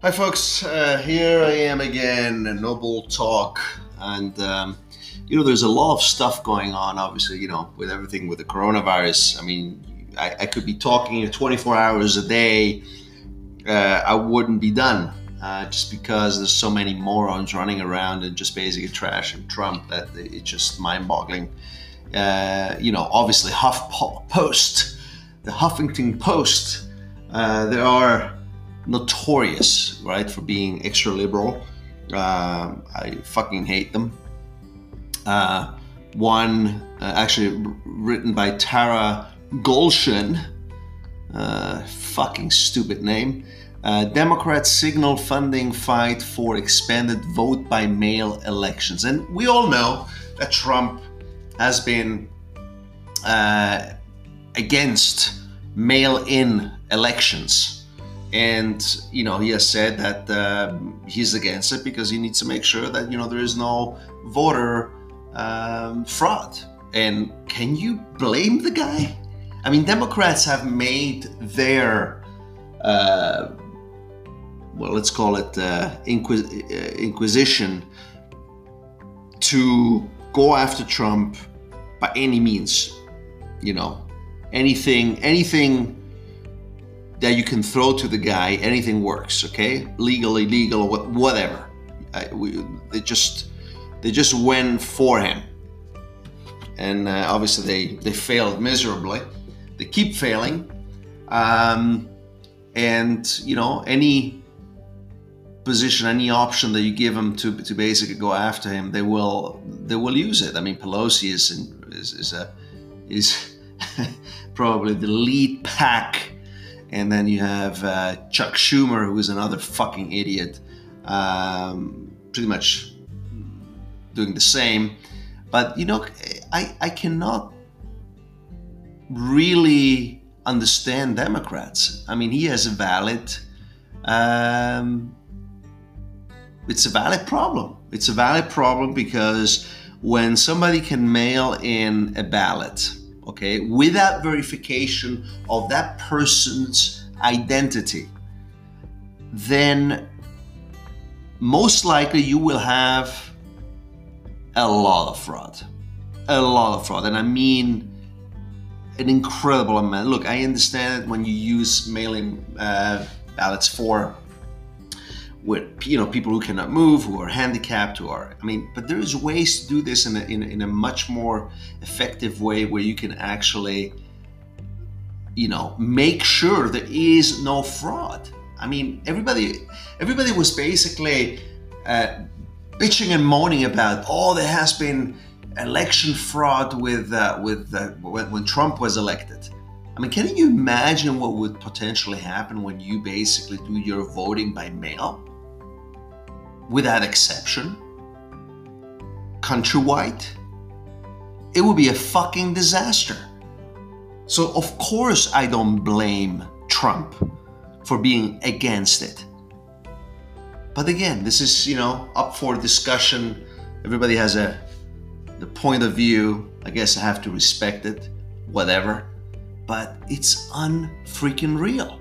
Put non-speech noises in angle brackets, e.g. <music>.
Hi, folks. Uh, here I am again, a Noble Talk. And, um, you know, there's a lot of stuff going on, obviously, you know, with everything with the coronavirus. I mean, I, I could be talking 24 hours a day. Uh, I wouldn't be done uh, just because there's so many morons running around and just basically trashing Trump that it's just mind boggling. Uh, you know, obviously, Huff Post, the Huffington Post, uh, there are notorious, right, for being extra liberal. Uh, I fucking hate them. Uh, one uh, actually written by Tara Golshan, uh, fucking stupid name. Uh, Democrats signal funding fight for expanded vote by mail elections. And we all know that Trump has been uh, against mail in elections and you know he has said that uh, he's against it because he needs to make sure that you know there is no voter um, fraud. And can you blame the guy? I mean democrats have made their uh, well let's call it uh, inquis- uh, inquisition to go after trump by any means you know anything anything that you can throw to the guy, anything works. Okay, legal, illegal, whatever. I, we, they just they just went for him, and uh, obviously they they failed miserably. They keep failing, um, and you know any position, any option that you give them to to basically go after him, they will they will use it. I mean, Pelosi is is, is a is <laughs> probably the lead pack and then you have uh, Chuck Schumer, who is another fucking idiot, um, pretty much doing the same. But you know, I, I cannot really understand Democrats. I mean, he has a valid, um, it's a valid problem. It's a valid problem because when somebody can mail in a ballot, okay, without verification of that person's identity, then most likely you will have a lot of fraud. A lot of fraud. And I mean an incredible amount. Look, I understand it when you use mailing uh, ballots for with you know people who cannot move, who are handicapped, who are I mean, but there's ways to do this in a, in, in a much more effective way where you can actually you know make sure there is no fraud. I mean, everybody everybody was basically uh, bitching and moaning about oh there has been election fraud with uh, with uh, when, when Trump was elected. I mean, can you imagine what would potentially happen when you basically do your voting by mail? Without exception, countrywide, it would be a fucking disaster. So, of course, I don't blame Trump for being against it. But again, this is, you know, up for discussion. Everybody has a the point of view. I guess I have to respect it, whatever. But it's unfreaking real.